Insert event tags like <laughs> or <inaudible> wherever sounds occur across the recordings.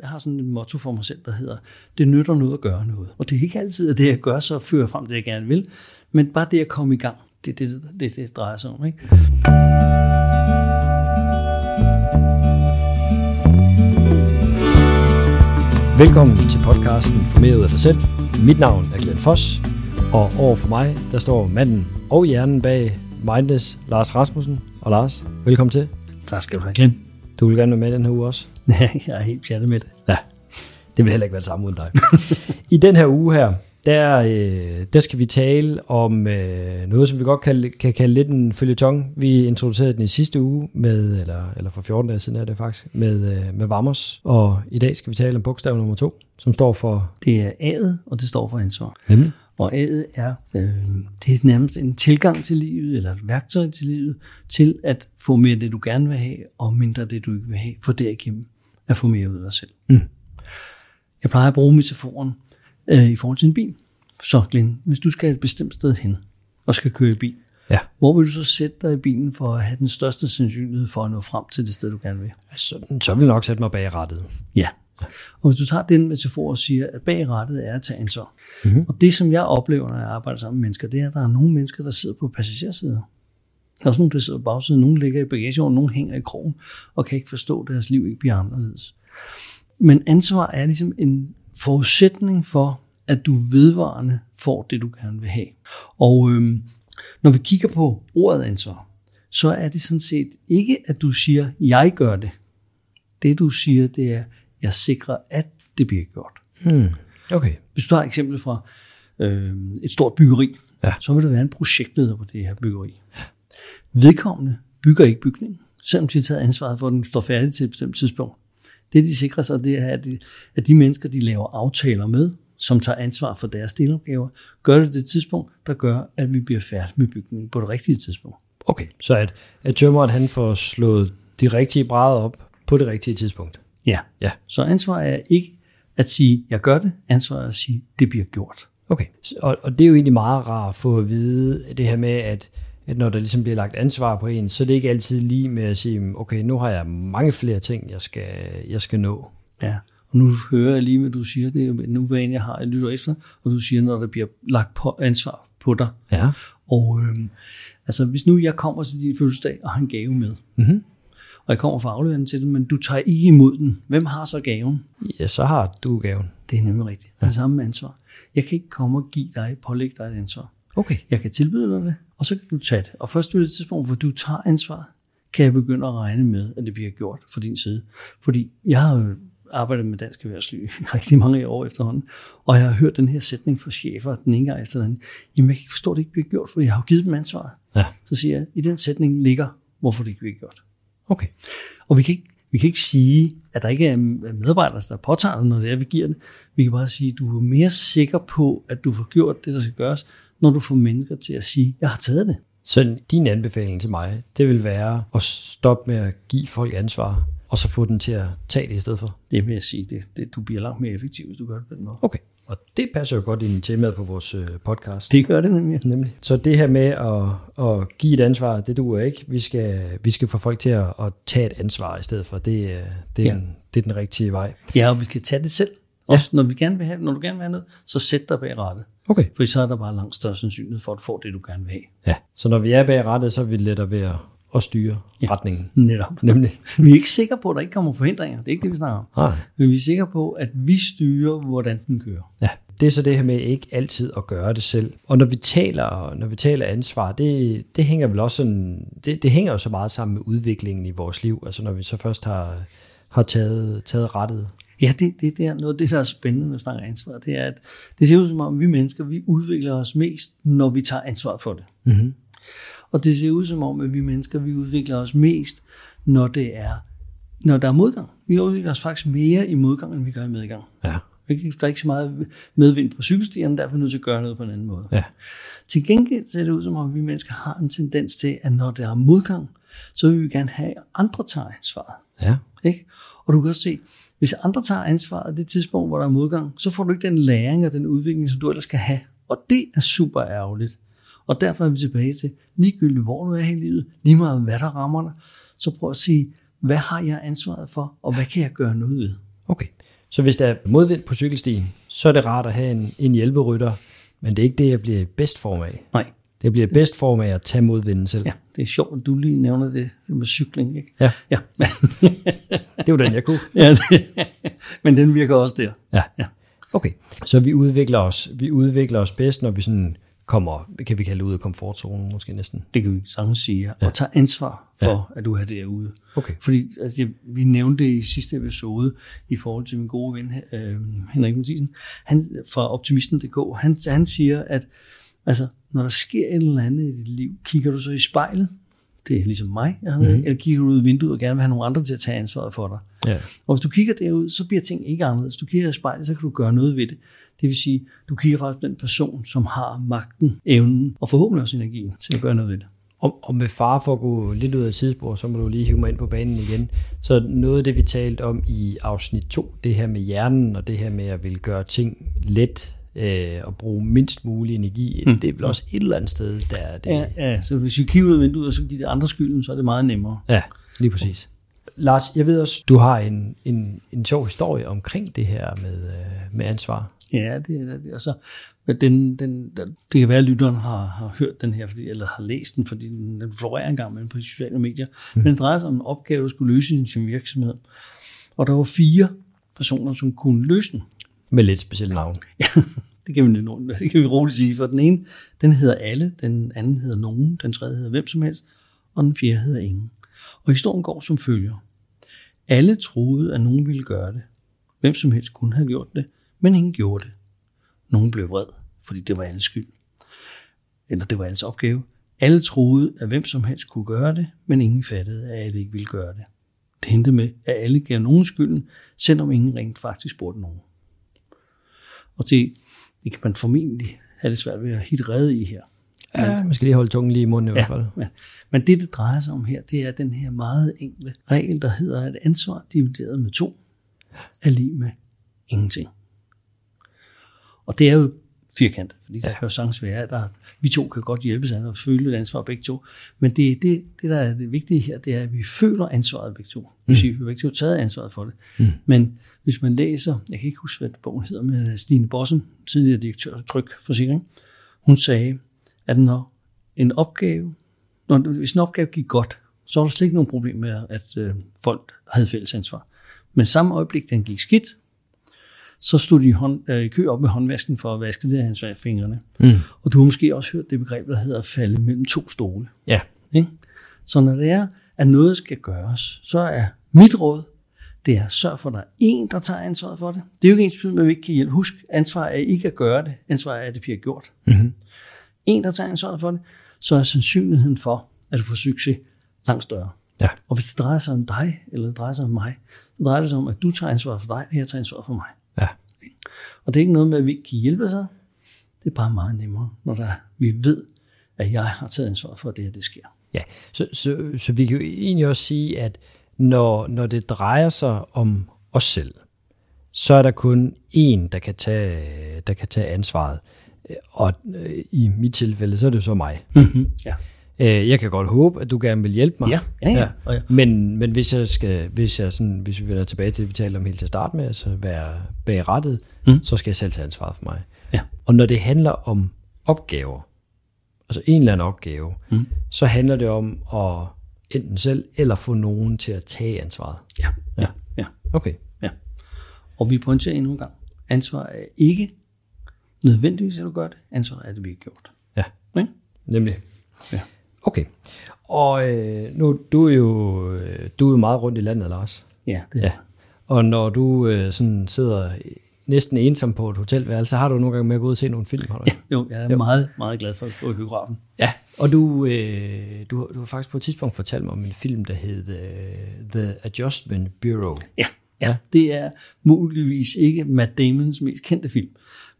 jeg har sådan et motto for mig selv, der hedder, det nytter noget at gøre noget. Og det er ikke altid, at det jeg gør, så fører frem det, jeg gerne vil, men bare det at komme i gang, det er det, det, det, drejer sig om. Ikke? Velkommen til podcasten Formeret af dig selv. Mit navn er Glenn Foss, og over for mig, der står manden og hjernen bag Mindless, Lars Rasmussen. Og Lars, velkommen til. Tak skal du have, Glenn. Du vil gerne være med den her uge også? Ja, <laughs> jeg er helt pjattet med det. Ja, det vil heller ikke være det samme uden dig. I den her uge her, der, øh, der skal vi tale om øh, noget, som vi godt kan, kan kalde lidt en følgetong. Vi introducerede den i sidste uge, med, eller, eller for 14 dage siden er det faktisk, med, øh, med Vamos. Og i dag skal vi tale om bogstav nummer to, som står for... Det er A'et, og det står for ansvar. Nemlig? Og A'et er, øh, det er nærmest en tilgang til livet, eller et værktøj til livet, til at få mere det, du gerne vil have, og mindre det, du ikke vil have, for derigennem at få mere ud af dig selv. Mm. Jeg plejer at bruge metaforen øh, i forhold til en bil. Så Glenn, hvis du skal et bestemt sted hen, og skal køre i bil, Ja. hvor vil du så sætte dig i bilen for at have den største sandsynlighed for at nå frem til det sted, du gerne vil? Så, så vil jeg nok sætte mig bag rattet. Ja. Og hvis du tager den metafor og siger, at bag rattet er at tage ansvar. Mm-hmm. Og det, som jeg oplever, når jeg arbejder sammen med mennesker, det er, at der er nogle mennesker, der sidder på passagersiden. Der er også nogle, der sidder på bagsiden, nogle ligger i bagagerummet, nogle hænger i krogen, og kan ikke forstå, at deres liv ikke bliver anderledes. Men ansvar er ligesom en forudsætning for, at du vedvarende får det, du gerne vil have. Og øhm, når vi kigger på ordet ansvar, så er det sådan set ikke, at du siger, jeg gør det. Det du siger, det er, jeg sikrer, at det bliver gjort. Hmm. Okay. Hvis du tager et eksempel fra øh, et stort byggeri, Ja. så vil der være en projektleder på det her byggeri. Vedkommende bygger ikke bygningen, selvom de har taget ansvaret for, at den står færdig til et bestemt tidspunkt. Det, de sikrer sig, det er, at de, at de mennesker, de laver aftaler med, som tager ansvar for deres delopgaver, gør det det tidspunkt, der gør, at vi bliver færdige med bygningen på det rigtige tidspunkt. Okay, så at, at tømmeren han får slået de rigtige brædder op på det rigtige tidspunkt. Ja. Ja. Så ansvar er ikke at sige, jeg gør det. Ansvar er at sige, det bliver gjort. Okay, og, og det er jo egentlig meget rart at få at vide det her med, at, at når der ligesom bliver lagt ansvar på en, så er det ikke altid lige med at sige, okay, nu har jeg mange flere ting, jeg skal, jeg skal nå. Ja, og nu hører jeg lige, hvad du siger. Det er nu, end jeg har, jeg lytter efter, og du siger, når der bliver lagt på ansvar på dig. Ja. Og øhm, altså, hvis nu jeg kommer til din fødselsdag og har en gave med, Mm-hmm. Og jeg kommer for den til dig, men du tager ikke imod den, hvem har så gaven? Ja, så har du gaven. Det er nemlig rigtigt. Det er det samme med ansvar. Jeg kan ikke komme og give dig, pålægge dig et ansvar. Okay. Jeg kan tilbyde dig det, og så kan du tage det. Og først ved det tidspunkt, hvor du tager ansvaret, kan jeg begynde at regne med, at det bliver gjort fra din side. Fordi jeg har jo arbejdet med dansk erhvervsliv i <laughs> rigtig mange år efterhånden, og jeg har hørt den her sætning fra chefer den ene gang efter den anden. Jamen, jeg kan ikke forstå, at det ikke bliver gjort, for jeg har jo givet dem ansvaret. Ja. Så siger jeg, i den sætning ligger, hvorfor det ikke bliver gjort. Okay. Og vi kan ikke, vi kan ikke sige, at der ikke er medarbejdere, der påtager det, når det er, vi giver det. Vi kan bare sige, at du er mere sikker på, at du får gjort det, der skal gøres, når du får mennesker til at sige, jeg har taget det. Så din anbefaling til mig, det vil være at stoppe med at give folk ansvar, og så få dem til at tage det i stedet for. Det vil jeg sige, det, det, du bliver langt mere effektiv, hvis du gør det på den måde. Okay. Og det passer jo godt ind i temaet på vores øh, podcast. Det gør det nemlig. Nemlig. Så det her med at, at give et ansvar, det duer ikke. Vi skal, vi skal få folk til at, at tage et ansvar i stedet for. Det, er- det, er, Ja. den, det er den rigtige vej. Ja, og vi skal tage det selv. Også når, vi gerne vil have, når du gerne vil have noget, så sæt dig bag rettet. Okay. For så er der bare langt større sandsynlighed for, at du får det, du gerne vil have. Ja. Så når vi er bag rettet, så er vi lettere ved at, at styre ja. retningen. Netop. Nemlig. Vi er ikke sikre på, at der ikke kommer forhindringer. Det er ikke det, vi snakker om. Nej. Men vi er sikre på, at vi styrer, hvordan den kører. Ja, det er så det her med ikke altid at gøre det selv. Og når vi taler, når vi taler ansvar, det, det hænger vel også sådan, det, det hænger jo så meget sammen med udviklingen i vores liv. Altså når vi så først har, har taget, taget rettet. Ja, det, det, det er noget af det, der er spændende, når vi snakker ansvar. Det er, at det ser ud som om, vi mennesker, vi udvikler os mest, når vi tager ansvar for det. Mm-hmm. Og det ser ud som om, at vi mennesker, vi udvikler os mest, når det er, når der er modgang. Vi udvikler os faktisk mere i modgang, end vi gør i medgang. Ja. Der er ikke så meget medvind på cykelstierne, derfor er vi nødt til at gøre noget på en anden måde. Ja. Til gengæld ser det ud som om, at vi mennesker har en tendens til, at når der er modgang, så vil vi gerne have, at andre tager ansvaret. Ja. Ikke? Og du kan også se, hvis andre tager ansvaret det tidspunkt, hvor der er modgang, så får du ikke den læring og den udvikling, som du ellers skal have. Og det er super ærgerligt. Og derfor er vi tilbage til, ligegyldigt hvor du er i livet, lige meget hvad der rammer dig, så prøv at sige, hvad har jeg ansvaret for, og hvad kan jeg gøre noget ved? Okay. Så hvis der er modvind på cykelstien, så er det rart at have en, en hjælperytter, men det er ikke det, jeg bliver bedst form af. Nej. Det bliver bedst form af at tage modvinden selv. Ja, det er sjovt, at du lige nævner det med cykling. Ikke? Ja. ja. <laughs> det var den, jeg kunne. ja det, men den virker også der. Ja. ja. Okay, så vi udvikler os, vi udvikler os bedst, når vi sådan kommer, kan vi kalde ud af komfortzonen måske næsten. Det kan vi sagtens sige, ja. og tage ansvar for, ja. at du er derude. Okay. Fordi altså, vi nævnte det i sidste episode i forhold til min gode ven øh, Henrik Mathisen, han, fra Optimisten.dk, han, han siger, at altså, når der sker et eller andet i dit liv, kigger du så i spejlet? Det er ligesom mig. Jeg mm-hmm. Eller kigger du ud i vinduet og gerne vil have nogle andre til at tage ansvaret for dig? Ja. Og hvis du kigger derud, så bliver ting ikke anderledes. Hvis du kigger i spejlet, så kan du gøre noget ved det. Det vil sige, du kigger faktisk på den person, som har magten, evnen og forhåbentlig også energien til at gøre noget ved det. Og, og med far for at gå lidt ud af tidsspor, så må du lige hive mig ind på banen igen. Så noget af det, vi talte om i afsnit 2, det her med hjernen, og det her med at vil gøre ting let, øh, og bruge mindst mulig energi, mm. det er vel også et eller andet sted, der det... Ja, ja, så hvis vi kigger ud af vinduet, og så giver det andre skylden, så er det meget nemmere. Ja, lige præcis. Lars, jeg ved også, du har en, en, en sjov historie omkring det her med, øh, med ansvar. Ja, det er det. Og så, den, den, det kan være, at lytteren har, har hørt den her, fordi, eller har læst den, fordi den, den florerer engang med på de sociale medier. Mm. Men det drejer sig om en opgave, der skulle løse i sin virksomhed. Og der var fire personer, som kunne løse den. Med lidt specielle navn. Ja, <laughs> det kan, vi, det kan vi roligt sige. For den ene, den hedder alle, den anden hedder nogen, den tredje hedder hvem som helst, og den fjerde hedder ingen. Og historien går som følger. Alle troede, at nogen ville gøre det. Hvem som helst kunne have gjort det, men ingen gjorde det. Nogen blev vred, fordi det var alles skyld. Eller det var alles opgave. Alle troede, at hvem som helst kunne gøre det, men ingen fattede, at alle ikke ville gøre det. Det hentede med, at alle gav nogen skylden, selvom ingen rent faktisk spurgte nogen. Og det, det kan man formentlig have det svært ved at hit redde i her. Ja, man skal lige holde tungen lige i munden i ja, hvert fald. Ja. Men det, det drejer sig om her, det er den her meget enkle regel, der hedder, at ansvar divideret med to er lige med ingenting. Og det er jo firkantet, fordi ja. der kan jo sagtens være, at der, vi to kan godt hjælpe sig og føle et ansvar begge to. Men det, det, det, der er det vigtige her, det er, at vi føler ansvaret begge to. Mm. Vi har begge to taget ansvaret for det. Mm. Men hvis man læser, jeg kan ikke huske, hvad bogen hedder, men Stine Bossen, tidligere direktør af Tryk Forsikring, hun sagde, at når en opgave, når, hvis en opgave gik godt, så var der slet ikke nogen problem med, at øh, folk havde fælles ansvar. Men samme øjeblik, den gik skidt, så stod de i, hånd, øh, i kø op med håndvasken for at vaske det af hans fingrene. Mm. Og du har måske også hørt det begreb, der hedder at falde mellem to stole. Ja. Ikke? Så når det er, at noget skal gøres, så er mit råd, det er at sørge for, at der er en, der tager ansvaret for det. Det er jo ikke ens med, at vi ikke kan hjælpe. Husk, ansvar er ikke at gøre det. Ansvar er, at det bliver gjort. Mm-hmm. En, der tager ansvaret for det, så er sandsynligheden for, at du får succes langt større. Ja. Og hvis det drejer sig om dig, eller det drejer sig om mig, så drejer det sig om, at du tager ansvar for dig, og jeg tager ansvar for mig. Og det er ikke noget med, at vi ikke kan hjælpe sig. Det er bare meget nemmere, når der, vi ved, at jeg har taget ansvar for, at det her det sker. Ja, så, så, så vi kan jo egentlig også sige, at når, når det drejer sig om os selv, så er der kun én, der kan tage, der kan tage ansvaret. Og øh, i mit tilfælde, så er det så mig. Mm-hmm. Ja. Øh, jeg kan godt håbe, at du gerne vil hjælpe mig. Ja, ja, ja. ja. ja. Men, men hvis jeg skal, hvis jeg sådan, hvis vi vender tilbage til det, vi talte om helt til start med, altså være bag rettet, mm. så skal jeg selv tage ansvaret for mig. Ja. Og når det handler om opgaver, altså en eller anden opgave, mm. så handler det om at enten selv, eller få nogen til at tage ansvaret. Ja, ja, ja. Okay. Ja. Og vi pointerer endnu en gang, ansvar er ikke nødvendigvis, at du gør det. Ansvar er, at det bliver gjort. Ja, okay? nemlig. Ja. Okay. Og øh, nu, du er jo du er jo meget rundt i landet, Lars. Ja, det er ja. Og når du øh, sådan sidder næsten ensom på et hotelværelse, så har du nogle gange med at gå ud og se nogle film, har du? Ja, <laughs> jo, jeg er jo. meget, meget glad for at gå i biografen. Ja, og du, øh, du, du har faktisk på et tidspunkt fortalt mig om en film, der hed uh, The Adjustment Bureau. Ja, ja, det er muligvis ikke Matt Damons mest kendte film,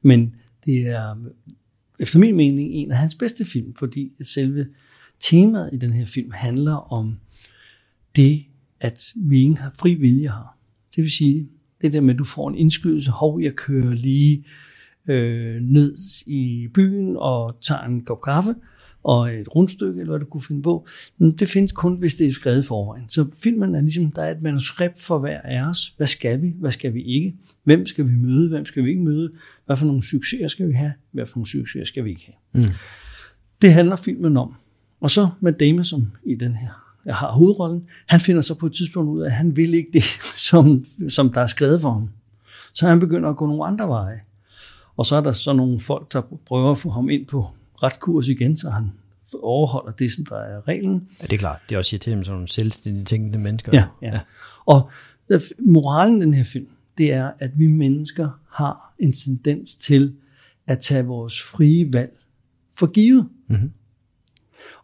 men det er efter min mening en af hans bedste film, fordi selve temaet i den her film handler om det, at vi ikke har fri vilje har. Det vil sige, det der med, at du får en indskydelse, hov, jeg kører lige øh, ned i byen og tager en kop kaffe, og et rundstykke, eller hvad du kunne finde på. Men det findes kun, hvis det er skrevet forvejen. Så filmen er ligesom, der er et manuskript for hver af os. Hvad skal vi? Hvad skal vi ikke? Hvem skal vi møde? Hvem skal vi ikke møde? Hvad for nogle succeser skal vi have? Hvad for nogle succeser skal vi ikke have? Mm. Det handler filmen om. Og så med Damon, som i den her jeg har hovedrollen, han finder så på et tidspunkt ud af, at han vil ikke det, <laughs> som, som der er skrevet for ham. Så han begynder at gå nogle andre veje. Og så er der så nogle folk, der prøver at få ham ind på ret kurs igen, så han overholder det, som der er reglen. Ja, det er klart. Det er også til som nogle selvstændige tænkende mennesker. Ja, ja. ja. Og moralen i den her film, det er, at vi mennesker har en tendens til at tage vores frie valg for givet. Mm-hmm.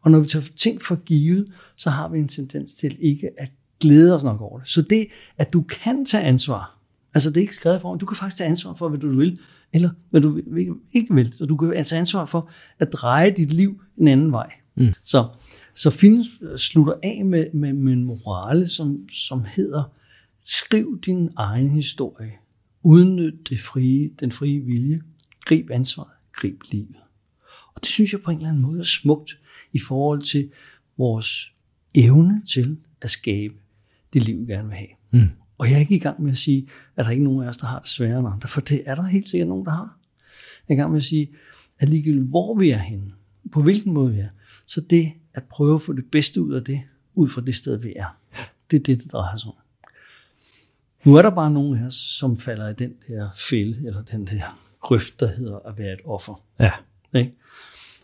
Og når vi tager ting for givet, så har vi en tendens til ikke at glæde os nok over det. Så det, at du kan tage ansvar, altså det er ikke skrevet for, du kan faktisk tage ansvar for, hvad du vil, eller hvad du ikke vil. Så du kan tage ansvar for at dreje dit liv en anden vej. Mm. Så, så film slutter af med, med, med en morale, som, som hedder, skriv din egen historie. Udnyt det frie, den frie vilje. Grib ansvaret. Grib livet. Og det synes jeg på en eller anden måde er smukt i forhold til vores evne til at skabe det liv, vi gerne vil have. Mm. Og jeg er ikke i gang med at sige, at der ikke er nogen af os, der har det sværere end andre, for det er der helt sikkert nogen, der har. Jeg er i gang med at sige, at ligegyldigt hvor vi er henne, på hvilken måde vi er, så det at prøve at få det bedste ud af det, ud fra det sted, vi er, det er det, det drejer sig om. Nu er der bare nogen af os, som falder i den der fælde, eller den der grøft, der hedder at være et offer. Ja. Ikke?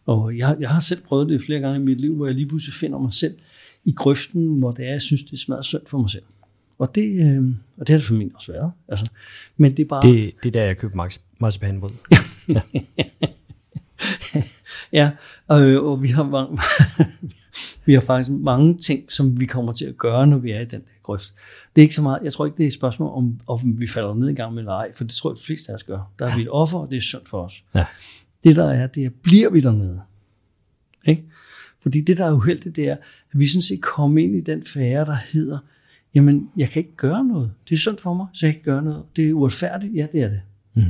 Og jeg, jeg har selv prøvet det flere gange i mit liv, hvor jeg lige pludselig finder mig selv i grøften, hvor det er, jeg synes, det smadrer synd for mig selv. Og det, øh, og det har det for mig også været. Altså, men det er bare... Det, det er der, jeg købte marcipanbrød. ja, <laughs> ja og, og vi har mange, <laughs> vi har faktisk mange ting, som vi kommer til at gøre, når vi er i den der grøft. Det er ikke så meget, jeg tror ikke, det er et spørgsmål om, om vi falder ned en gang med nej, for det tror jeg, de fleste af os gør. Der er vi et offer, og det er synd for os. Ja. Det der er, det er, bliver vi dernede? Ikke? Fordi det, der er uheldigt, det er, at vi sådan set kommer ind i den fære, der hedder, jamen, jeg kan ikke gøre noget. Det er sundt for mig, så jeg kan ikke gøre noget. Det er uretfærdigt, ja, det er det. Mm.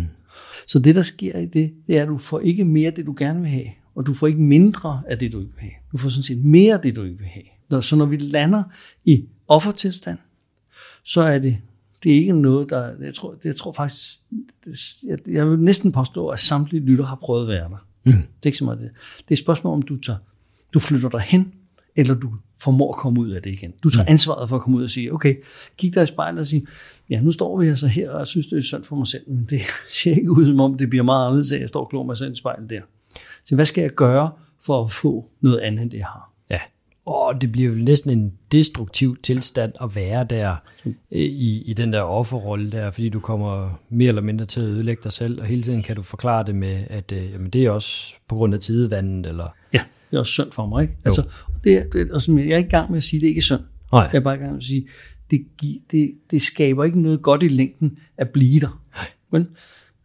Så det, der sker i det, det er, at du får ikke mere det, du gerne vil have, og du får ikke mindre af det, du ikke vil have. Du får sådan set mere af det, du ikke vil have. Så når vi lander i offertilstand, så er det, det er ikke noget, der, jeg tror, jeg tror faktisk, jeg, jeg vil næsten påstå, at samtlige lytter har prøvet at være der. Mm. Det er ikke så meget det. Det er et spørgsmål, om du tager, du flytter dig hen, eller du formår at komme ud af det igen. Du tager mm. ansvaret for at komme ud og sige, okay, kig dig i spejlet og sige, ja, nu står vi altså her, og jeg synes, det er synd for mig selv, men det <laughs> ser ikke ud som om, det bliver meget anderledes, at jeg står og klog mig selv i spejlet der. Så hvad skal jeg gøre for at få noget andet, end det jeg har? Og det bliver jo næsten en destruktiv tilstand at være der øh, i, i den der offerrolle der, fordi du kommer mere eller mindre til at ødelægge dig selv, og hele tiden kan du forklare det med, at øh, jamen, det er også på grund af tidevandet, eller... Ja, det er også synd for mig, ikke? Altså, det, det, altså, jeg er ikke i gang med at sige, at det ikke er synd. Nej. Jeg er bare i gang med at sige, det, det, det skaber ikke noget godt i længden at blive der. Nej. Men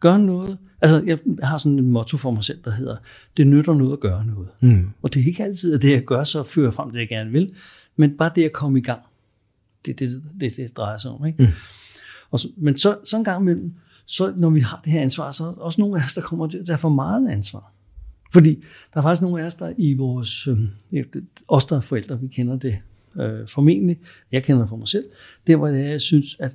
gør noget. Altså, jeg har sådan en motto for mig selv, der hedder, det nytter noget at gøre noget. Mm. Og det er ikke altid, at det, jeg gør, så fører frem det, jeg gerne vil, men bare det at komme i gang. Det er det, det, det, drejer sig om. Ikke? Mm. Og så, men så, så en gang imellem, så når vi har det her ansvar, så er der også nogle af os, der kommer til at tage for meget ansvar. Fordi der er faktisk nogle af os, der i vores, øh, os der er forældre, vi kender det øh, formentlig, jeg kender det for mig selv, det var det, jeg synes, at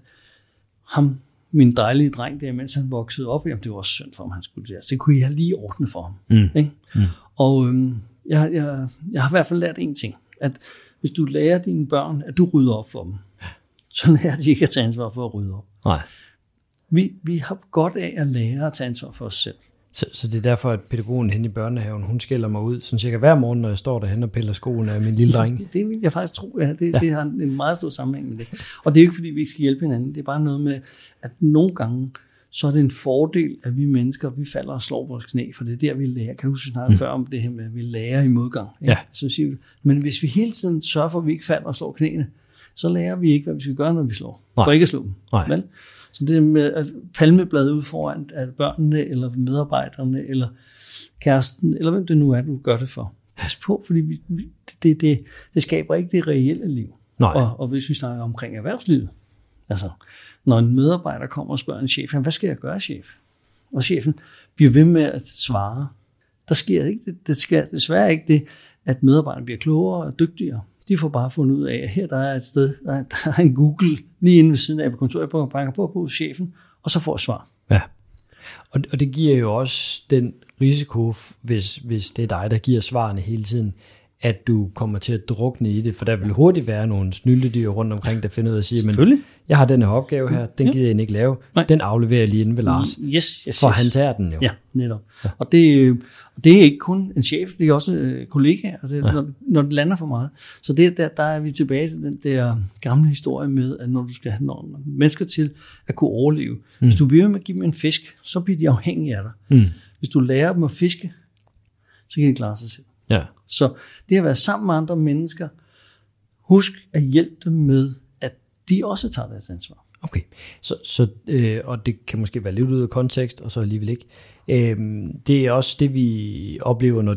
ham, min dejlige dreng der, mens han voksede op, jamen det var også synd for ham, han skulle det. Så det kunne jeg lige ordne for ham. Mm. Ikke? Mm. Og øh, jeg, jeg, jeg har i hvert fald lært en ting, at hvis du lærer dine børn, at du rydder op for dem, så lærer de ikke at tage ansvar for at rydde op. Nej. Vi, vi har godt af at lære at tage ansvar for os selv. Så, så det er derfor, at pædagogen hen i børnehaven, hun skælder mig ud sådan cirka hver morgen, når jeg står derhen og piller skoene af min lille dreng. <laughs> det vil jeg faktisk tro, ja. Det, ja. det har en meget stor sammenhæng med det. Og det er ikke, fordi vi ikke skal hjælpe hinanden. Det er bare noget med, at nogle gange, så er det en fordel, at vi mennesker, vi falder og slår vores knæ, for det er der, vi lærer. Kan du huske snakke mm. før om det her med, at vi lærer i modgang? Ikke? Ja. Så siger vi, men hvis vi hele tiden sørger for, at vi ikke falder og slår knæene, så lærer vi ikke, hvad vi skal gøre, når vi slår. Nej. For ikke at slå dem. Nej. Men, så det med at palmebladet ud foran at børnene, eller medarbejderne, eller kæresten, eller hvem det nu er, du gør det for. Pas på, fordi vi, det, det, det skaber ikke det reelle liv. Nej. Og, og hvis vi snakker omkring erhvervslivet, altså når en medarbejder kommer og spørger en chef, hvad skal jeg gøre, chef? Og chefen bliver ved med at svare, Der sker ikke det, det sker desværre ikke det, at medarbejderne bliver klogere og dygtigere. De får bare fundet ud af, at her der er et sted, der er, der er en Google lige inde ved siden af på kontoret, på banker på på chefen, og så får jeg svar. Ja. Og, og det giver jo også den risiko, hvis, hvis det er dig, der giver svarene hele tiden, at du kommer til at drukne i det, for der vil hurtigt være nogle snyldedyr rundt omkring, der finder ud af at sige, men jeg har den her opgave her, den gider jeg ikke lave, Nej. den afleverer jeg lige inden ved Lars. Yes, yes, for yes. han tager den jo. Ja, netop. Ja. Og det, det er ikke kun en chef, det er også øh, kollegaer, altså, ja. når, når det lander for meget. Så det, der, der er vi tilbage til den der gamle historie med, at når du skal have nogle mennesker til at kunne overleve, mm. hvis du bliver med at give dem en fisk, så bliver de afhængige af dig. Mm. Hvis du lærer dem at fiske, så kan de klare sig selv. Ja. Så det at være sammen med andre mennesker, husk at hjælpe dem med, de også tager deres ansvar. Okay, så, så, øh, og det kan måske være lidt ud af kontekst, og så alligevel ikke. Øh, det er også det, vi oplever, når,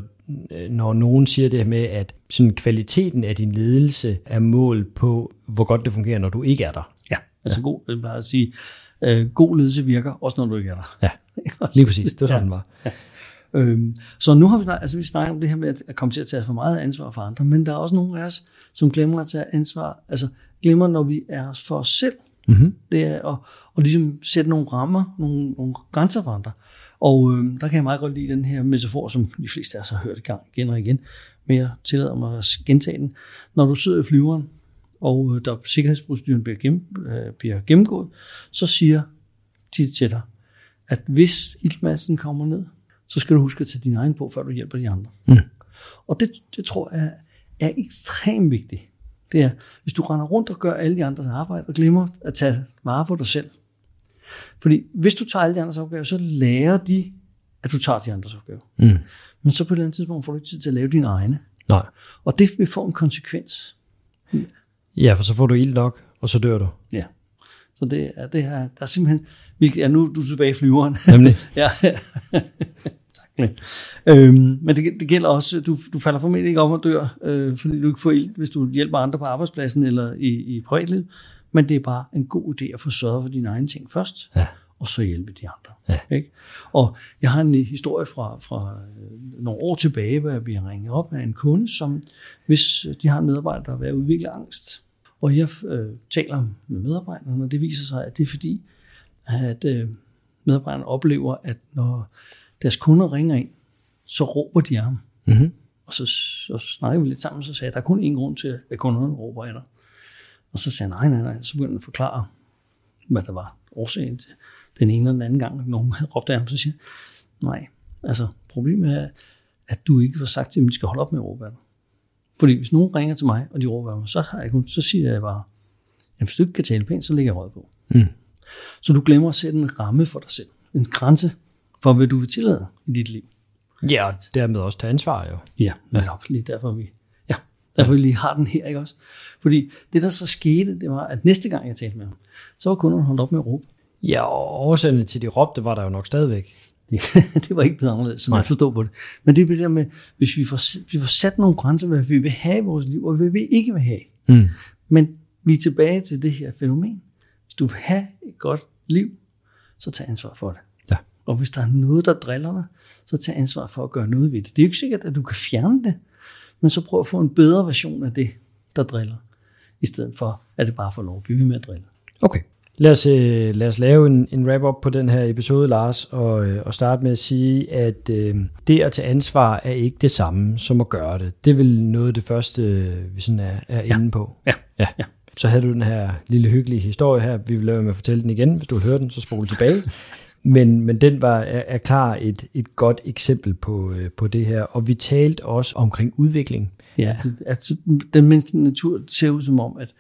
når nogen siger det her med, at sådan kvaliteten af din ledelse er mål på, hvor godt det fungerer, når du ikke er der. Ja, altså ja. god, jeg plejer at sige, øh, god ledelse virker, også når du ikke er der. Ja, <laughs> lige præcis, det var sådan, ja. var. Ja. Øhm, så nu har vi snakket, altså vi snakker om det her med at komme til at tage for meget ansvar for andre, men der er også nogle af os, som glemmer at tage ansvar, altså glemmer, når vi er os for os selv. Mm-hmm. Det er at, at ligesom sætte nogle rammer, nogle, nogle grænser for andre. Og øhm, der kan jeg meget godt lide den her metafor, som de fleste af os har hørt gang igen og igen, men jeg tillader mig at gentage den. Når du sidder i flyveren, og øh, der sikkerhedsproceduren bliver, gennem, øh, bliver gennemgået, så siger de til dig, at hvis iltmassen kommer ned, så skal du huske at tage din egen på, før du hjælper de andre. Mm. Og det, det tror jeg er ekstremt vigtigt. Det er, hvis du render rundt og gør alle de andres arbejde, og glemmer at tage vare på dig selv. Fordi hvis du tager alle de andres opgaver, så lærer de, at du tager de andres opgaver. Mm. Men så på et eller andet tidspunkt får du ikke tid til at lave dine egne. Nej. Og det vil få en konsekvens. Ja, for så får du ild nok, og så dør du. Ja. Så det er, det her, der er simpelthen, vi, ja, nu du er tilbage i flyveren. Nemlig. <laughs> ja. Øhm, men det, det gælder også, du, du falder formentlig ikke om at dør, øh, fordi du ikke får ild, hvis du hjælper andre på arbejdspladsen eller i, i privatlivet. Men det er bare en god idé at få sørget for dine egne ting først, ja. og så hjælpe de andre. Ja. Ikke? Og jeg har en historie fra, fra nogle år tilbage, hvor jeg bliver ringet op af en kunde, som hvis de har en medarbejder, der har været udviklet angst, og jeg øh, taler med medarbejderne, og det viser sig, at det er fordi, at øh, medarbejderne oplever, at når deres kunder ringer ind, så råber de ham. Mm-hmm. Og så, så snakker vi lidt sammen, så sagde jeg, der er kun én grund til, at kunderne råber af dig. Og så sagde jeg, nej, nej, nej. Så begyndte han at forklare, hvad der var årsagen til den ene eller den anden gang, nogen havde råbt af ham. Så siger jeg, nej, altså problemet er, at du ikke får sagt til dem, at de skal holde op med at råbe af dig. Fordi hvis nogen ringer til mig, og de råber af mig, så, har jeg kun, så siger jeg bare, at hvis du ikke kan tale pænt, så lægger jeg rød på. Mm. Så du glemmer at sætte en ramme for dig selv. En grænse for, hvad du vil tillade i dit liv. Ja, og dermed også tage ansvar jo. Ja, netop. Lige derfor vi, ja, derfor vi lige har den her, ikke også? Fordi det, der så skete, det var, at næste gang jeg talte med ham, så var kunderne holdt op med at råbe. Ja, og årsagen til de råbte var der jo nok stadigvæk. Det, <laughs> det var ikke blevet anderledes, som Nej. jeg forstår på det. Men det er det med, hvis vi får, vi får sat nogle grænser, hvad vi vil have i vores liv, og hvad vi ikke vil have. Mm. Men vi er tilbage til det her fænomen. Hvis du vil have et godt liv, så tag ansvar for det. Og hvis der er noget, der driller dig, så tag ansvar for at gøre noget ved det. Det er jo ikke sikkert, at du kan fjerne det, men så prøv at få en bedre version af det, der driller, i stedet for, at det bare får lov at blive med at drille. Okay. Lad os, øh, lad os lave en, en wrap-up på den her episode, Lars, og, øh, og starte med at sige, at øh, det at tage ansvar er ikke det samme som at gøre det. Det er vel noget af det første, vi sådan er, er ja. inde på. Ja. ja. ja. Så havde du den her lille hyggelige historie her. Vi vil lade med at fortælle den igen. Hvis du vil høre den, så spol tilbage. Men, men den var, er, er klar et, et godt eksempel på, øh, på det her. Og vi talte også omkring udvikling. Ja, altså, den menneskelige natur ser ud som om, at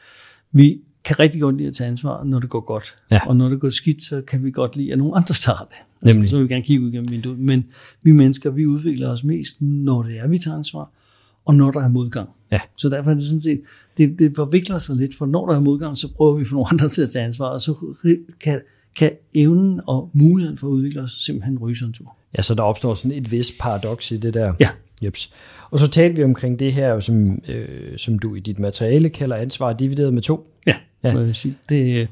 vi kan rigtig godt lide at tage ansvar, når det går godt. Ja. Og når det går skidt, så kan vi godt lide, at nogle andre tager det. Altså, Nemlig. Så vil vi gerne kigge ud gennem vinduet. Men vi mennesker, vi udvikler os mest, når det er, vi tager ansvar, og når der er modgang. Ja. Så derfor er det sådan set, det, det forvikler sig lidt, for når der er modgang, så prøver vi få nogle andre til at tage ansvar, og så kan, kan evnen og muligheden for at udvikle os simpelthen ryge en tur. Ja, så der opstår sådan et vist paradoks i det der. Ja. Jeps. Og så talte vi omkring det her, som, øh, som du i dit materiale kalder ansvar divideret med to. Ja, ja. Må jeg sige. Det,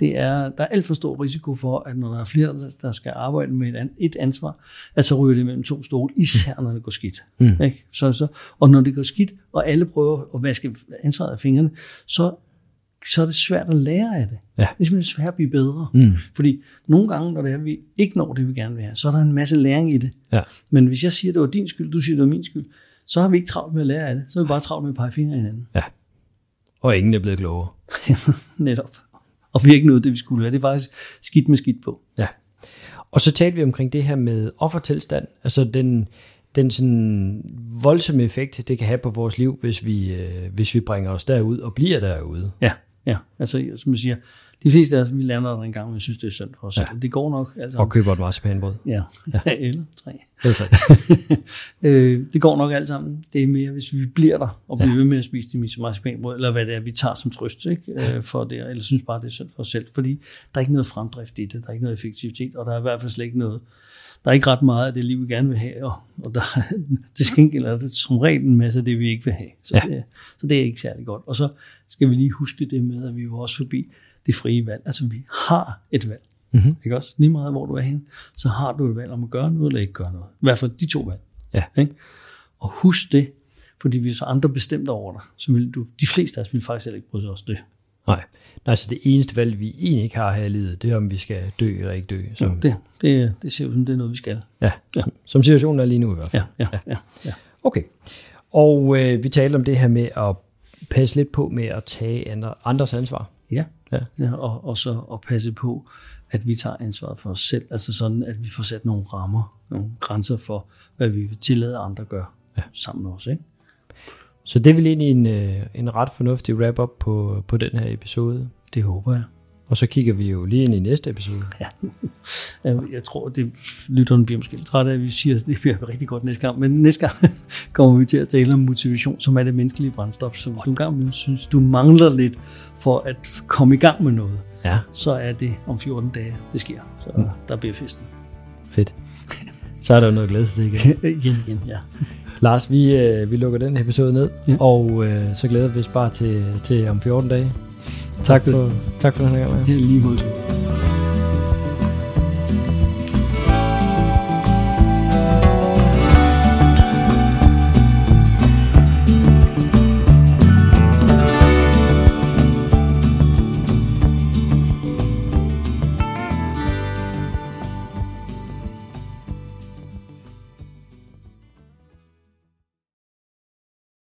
Det er, der er alt for stor risiko for, at når der er flere, der skal arbejde med et, et ansvar, at så ryger det mellem to stole, især når det går skidt. Mm. Ikke? Så, så, og når det går skidt, og alle prøver at vaske ansvaret af fingrene, så så er det svært at lære af det. Ja. Det er simpelthen svært at blive bedre. Mm. Fordi nogle gange, når det er, vi ikke når det, vi gerne vil have, så er der en masse læring i det. Ja. Men hvis jeg siger, at det var din skyld, du siger, det var min skyld, så har vi ikke travlt med at lære af det. Så er vi bare travlt med at pege fingre i hinanden. ja. Og ingen er blevet klogere. <laughs> Netop. Og vi har ikke nået det, vi skulle være. Det er faktisk skidt med skidt på. Ja. Og så talte vi omkring det her med offertilstand, altså den, den sådan voldsomme effekt, det kan have på vores liv, hvis vi, øh, hvis vi bringer os derud og bliver derude. Ja, ja. Altså, som jeg siger, de fleste af os, vi lander der en gang, men synes, det er synd for os selv. Det går nok. Altså, Og køber et marcipanbrød. Ja, ja. <laughs> eller tre. Altså, <laughs> øh, det går nok alt sammen. Det er mere, hvis vi bliver der og bliver ja. ved med at spise de marcipanbrød, eller hvad det er, vi tager som trøst ikke? Øh, for det, eller synes bare, det er synd for os selv. Fordi der er ikke noget fremdrift i det, der er ikke noget effektivitet, og der er i hvert fald slet ikke noget, der er ikke ret meget af det liv, vi gerne vil have, og, og der, <laughs> det skænkel er det som regel en masse af det, vi ikke vil have. Så, Ja. det, så det er ikke særlig godt. Og så skal vi lige huske det med, at vi er også forbi det frie valg. Altså vi har et valg. Mhm. Ikke også? Lige meget hvor du er henne, så har du et valg om at gøre noget eller ikke gøre noget. I hvert fald de to valg. Ja. Ikke? Og husk det, fordi hvis andre bestemte over dig, så vil du, de fleste af os vil faktisk heller ikke bryde sig om det. Nej. nej, så det eneste valg, vi egentlig ikke har her i livet, det er, om vi skal dø eller ikke dø. Som, Det, det, det ser ud som, det er noget, vi skal. ja, som, som situationen er lige nu i hvert fald. Ja, ja, ja. ja. Okay. Og øh, vi talte om det her med at passe lidt på med at tage andre, andres ansvar. ja. Ja. ja og, og så at passe på, at vi tager ansvaret for os selv. Altså sådan, at vi får sat nogle rammer, nogle grænser for, hvad vi vil tillade andre gør Ja. sammen med os. Ikke? Så det vel egentlig en, øh, en ret fornuftig wrap-up på, på den her episode. Det håber jeg. Og så kigger vi jo lige ind i næste episode. Ja. Jeg, jeg tror, det lytteren bliver måske lidt træt af, at vi siger, at det bliver rigtig godt næste gang. Men næste gang <laughs> kommer vi til at tale om motivation, som er det menneskelige brændstof. Så hvis du engang synes, du mangler lidt for at komme i gang med noget, Ja, så er det om 14 dage, det sker. Så mm. der bliver festen. fedt. Så er der jo noget at glæde sig til igen. <laughs> igen, igen, ja. Lars, vi, øh, vi lukker den episode ned, Ja. og øh, så glæder vi os bare til, til om 14 dage. Tak for, tak for den her gang. Det er lige måde.